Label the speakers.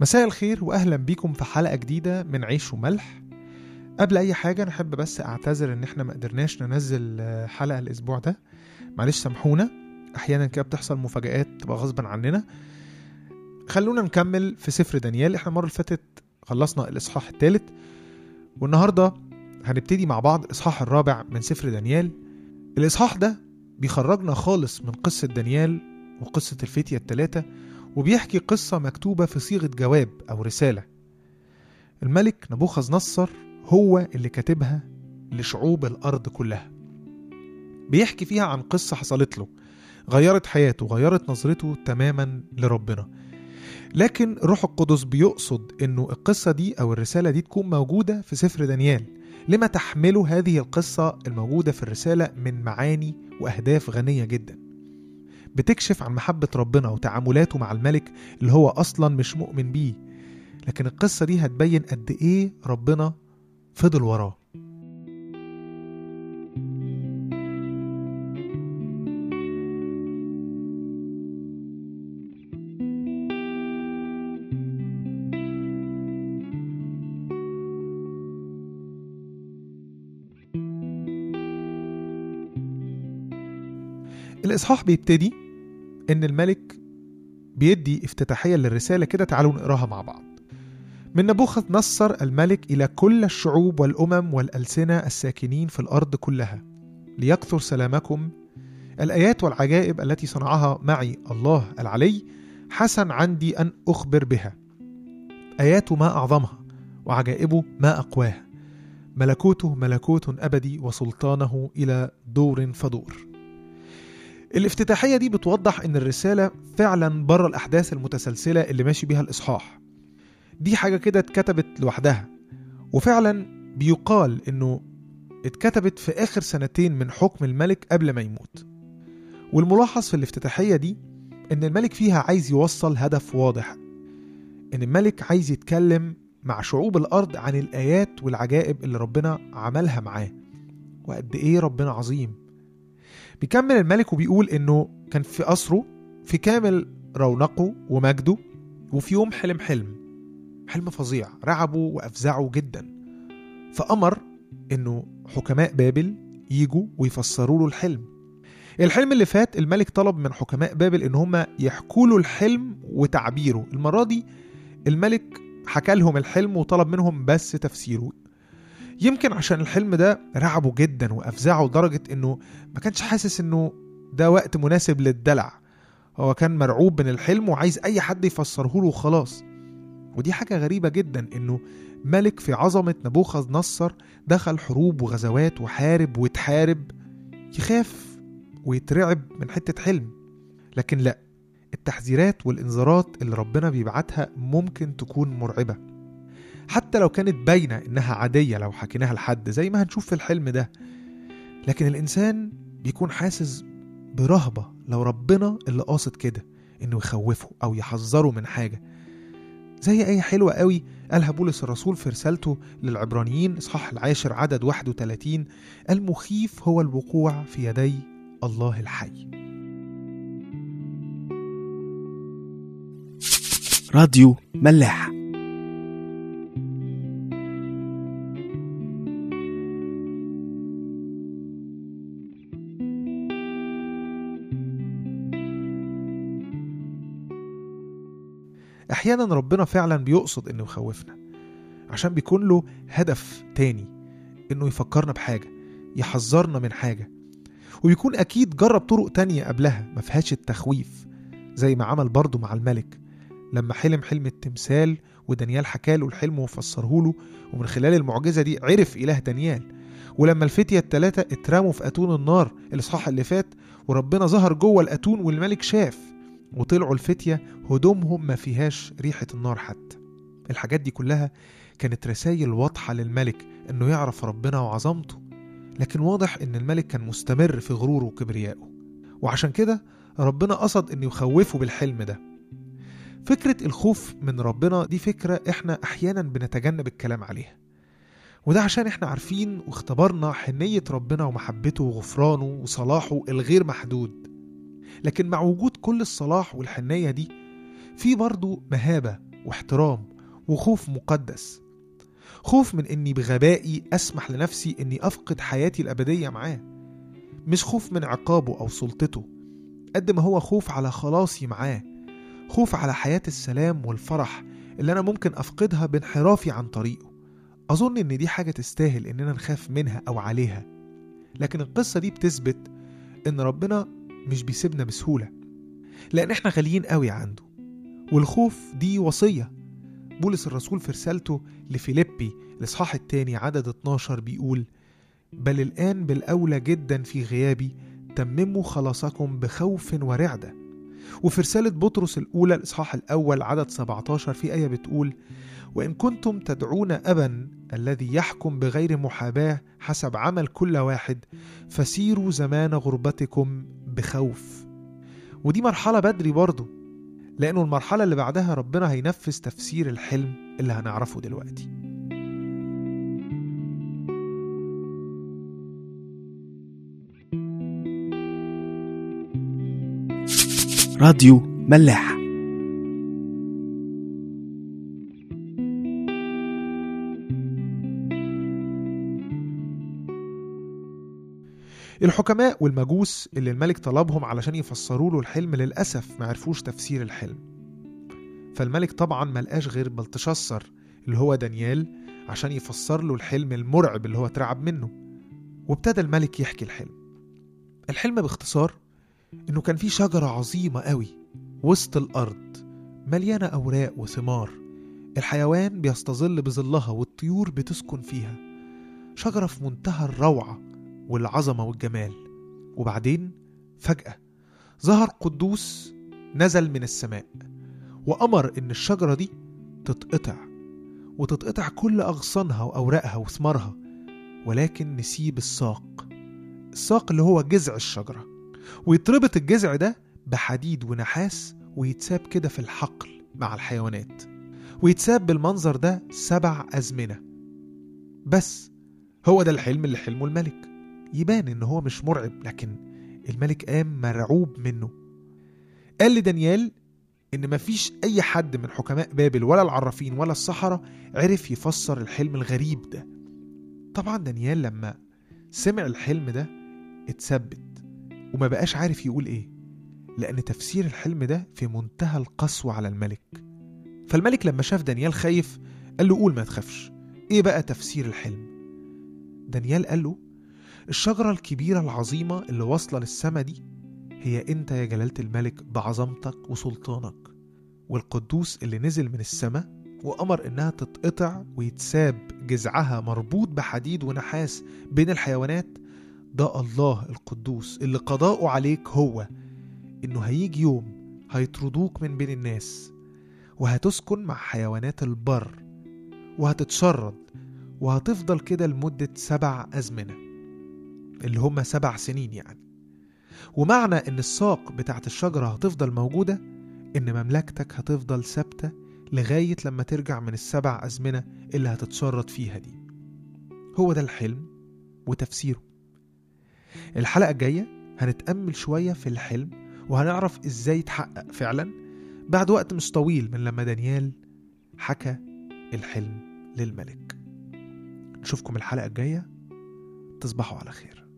Speaker 1: مساء الخير واهلا بيكم في حلقة جديدة من عيش وملح. قبل أي حاجة نحب بس أعتذر إن إحنا ما قدرناش ننزل آه، حلقة الأسبوع ده. معلش سامحونا. أحيانا كده بتحصل مفاجآت تبقى غصبا عننا. خلونا نكمل في سفر دانيال. إحنا المرة اللي فاتت خلصنا الإصحاح الثالث. والنهاردة هنبتدي مع بعض الإصحاح الرابع من سفر دانيال. الإصحاح ده بيخرجنا خالص من قصة دانيال وقصة الفتية الثلاثه وبيحكي قصة مكتوبة في صيغة جواب أو رسالة. الملك نبوخذ نصر هو اللي كاتبها لشعوب الأرض كلها. بيحكي فيها عن قصة حصلت له غيرت حياته غيرت نظرته تماما لربنا. لكن روح القدس بيقصد إنه القصة دي أو الرسالة دي تكون موجودة في سفر دانيال. لما تحمله هذه القصة الموجودة في الرسالة من معاني وأهداف غنية جدا. بتكشف عن محبة ربنا وتعاملاته مع الملك اللي هو أصلا مش مؤمن بيه. لكن القصة دي هتبين قد إيه ربنا فضل وراه. الإصحاح بيبتدي إن الملك بيدي افتتاحية للرسالة كده تعالوا نقراها مع بعض. من نبوخذ نصر الملك إلى كل الشعوب والأمم والألسنة الساكنين في الأرض كلها ليكثر سلامكم. الآيات والعجائب التي صنعها معي الله العلي حسن عندي أن أخبر بها. آياته ما أعظمها وعجائبه ما أقواها. ملكوته ملكوت أبدي وسلطانه إلى دور فدور. الافتتاحية دي بتوضح إن الرسالة فعلا بره الأحداث المتسلسلة اللي ماشي بيها الإصحاح. دي حاجة كده اتكتبت لوحدها وفعلا بيقال إنه اتكتبت في آخر سنتين من حكم الملك قبل ما يموت. والملاحظ في الافتتاحية دي إن الملك فيها عايز يوصل هدف واضح إن الملك عايز يتكلم مع شعوب الأرض عن الآيات والعجائب اللي ربنا عملها معاه. وقد إيه ربنا عظيم. بيكمل الملك وبيقول إنه كان في قصره في كامل رونقه ومجده وفي يوم حلم حلم حلم فظيع رعبه وأفزعه جدا. فأمر إنه حكماء بابل يجوا ويفسروا له الحلم. الحلم اللي فات الملك طلب من حكماء بابل إن هم يحكوا له الحلم وتعبيره. المرة دي الملك حكى لهم الحلم وطلب منهم بس تفسيره. يمكن عشان الحلم ده رعبه جدا وأفزعه لدرجة إنه ما كانش حاسس إنه ده وقت مناسب للدلع. هو كان مرعوب من الحلم وعايز أي حد يفسره له وخلاص. ودي حاجة غريبة جدا إنه ملك في عظمة نبوخذ نصر دخل حروب وغزوات وحارب وتحارب يخاف ويترعب من حتة حلم. لكن لأ التحذيرات والإنذارات اللي ربنا بيبعتها ممكن تكون مرعبة. حتى لو كانت باينة إنها عادية لو حكيناها لحد زي ما هنشوف في الحلم ده. لكن الإنسان بيكون حاسس برهبة لو ربنا اللي قاصد كده إنه يخوفه أو يحذره من حاجة. زي أي حلوة قوي قالها بولس الرسول في رسالته للعبرانيين إصحاح العاشر عدد 31 المخيف هو الوقوع في يدي الله الحي.
Speaker 2: راديو ملاح
Speaker 1: أحيانا ربنا فعلا بيقصد إنه يخوفنا عشان بيكون له هدف تاني إنه يفكرنا بحاجة يحذرنا من حاجة. وبيكون أكيد جرب طرق تانية قبلها ما فيهاش التخويف زي ما عمل برضه مع الملك لما حلم حلم التمثال ودانيال حكى له الحلم وفسره له ومن خلال المعجزة دي عرف إله دانيال. ولما الفتية التلاتة اترموا في أتون النار الإصحاح اللي فات وربنا ظهر جوه الأتون والملك شاف. وطلعوا الفتية هدومهم ما فيهاش ريحة النار حتى. الحاجات دي كلها كانت رسائل واضحة للملك إنه يعرف ربنا وعظمته لكن واضح إن الملك كان مستمر في غروره وكبريائه. وعشان كده ربنا قصد إنه يخوفه بالحلم ده. فكرة الخوف من ربنا دي فكرة إحنا أحيانا بنتجنب الكلام عليها. وده عشان إحنا عارفين واختبرنا حنية ربنا ومحبته وغفرانه وصلاحه الغير محدود. لكن مع وجود كل الصلاح والحنية دي في برضه مهابة واحترام وخوف مقدس. خوف من إني بغبائي أسمح لنفسي إني أفقد حياتي الأبدية معاه. مش خوف من عقابه أو سلطته قد ما هو خوف على خلاصي معاه. خوف على حياة السلام والفرح اللي أنا ممكن أفقدها بانحرافي عن طريقه. أظن إن دي حاجة تستاهل إننا نخاف منها أو عليها. لكن القصة دي بتثبت إن ربنا مش بيسيبنا بسهولة. لأن إحنا غاليين قوي عنده. والخوف دي وصية. بولس الرسول في رسالته لفيليبي الإصحاح الثاني عدد 12 بيقول بل الآن بالأولى جدا في غيابي تمموا خلاصكم بخوف ورعدة. وفي رسالة بطرس الأولى الإصحاح الأول عدد 17 في آية بتقول وإن كنتم تدعون أبا الذي يحكم بغير محاباة حسب عمل كل واحد فسيروا زمان غربتكم بخوف. ودي مرحلة بدري برضه لأنه المرحلة اللي بعدها ربنا هينفذ تفسير الحلم اللي هنعرفه دلوقتي.
Speaker 2: راديو ملاح.
Speaker 1: الحكماء والمجوس اللي الملك طلبهم علشان يفسروا له الحلم للأسف ما عرفوش تفسير الحلم. فالملك طبعا ملقاش غير بلتشصر اللي هو دانيال عشان يفسر له الحلم المرعب اللي هو اترعب منه وابتدى الملك يحكي الحلم. الحلم باختصار إنه كان في شجرة عظيمة قوي وسط الأرض مليانة أوراق وثمار. الحيوان بيستظل بظلها والطيور بتسكن فيها. شجرة في منتهى الروعة والعظمة والجمال. وبعدين فجأة ظهر قدوس نزل من السماء وأمر إن الشجرة دي تتقطع وتتقطع كل أغصانها وأوراقها وثمارها ولكن نسيب الساق الساق اللي هو جذع الشجرة ويتربط الجذع ده بحديد ونحاس ويتساب كده في الحقل مع الحيوانات ويتساب بالمنظر ده سبع أزمنة. بس هو ده الحلم اللي حلمه الملك. يبان إن هو مش مرعب لكن الملك قام مرعوب منه. قال لدانيال إن مفيش أي حد من حكماء بابل ولا العرافين ولا السحرة عرف يفسر الحلم الغريب ده. طبعا دانيال لما سمع الحلم ده اتثبت وما بقاش عارف يقول إيه لأن تفسير الحلم ده في منتهى القسوة على الملك. فالملك لما شاف دانيال خايف قال له قول ما تخافش إيه بقى تفسير الحلم؟ دانيال قال له الشجرة الكبيرة العظيمة اللي واصلة للسما دي هي أنت يا جلالة الملك بعظمتك وسلطانك والقدوس اللي نزل من السما وأمر إنها تتقطع ويتساب جذعها مربوط بحديد ونحاس بين الحيوانات ده الله القدوس اللي قضاؤه عليك هو إنه هيجي يوم هيطردوك من بين الناس وهتسكن مع حيوانات البر وهتتشرد وهتفضل كده لمدة سبع أزمنة. اللي هم سبع سنين يعني. ومعنى إن الساق بتاعت الشجرة هتفضل موجودة إن مملكتك هتفضل ثابتة لغاية لما ترجع من السبع أزمنة اللي هتتشرد فيها دي. هو ده الحلم وتفسيره. الحلقة الجاية هنتأمل شوية في الحلم وهنعرف إزاي يتحقق فعلا بعد وقت مش طويل من لما دانيال حكى الحلم للملك. نشوفكم الحلقة الجاية. تصبحوا على خير.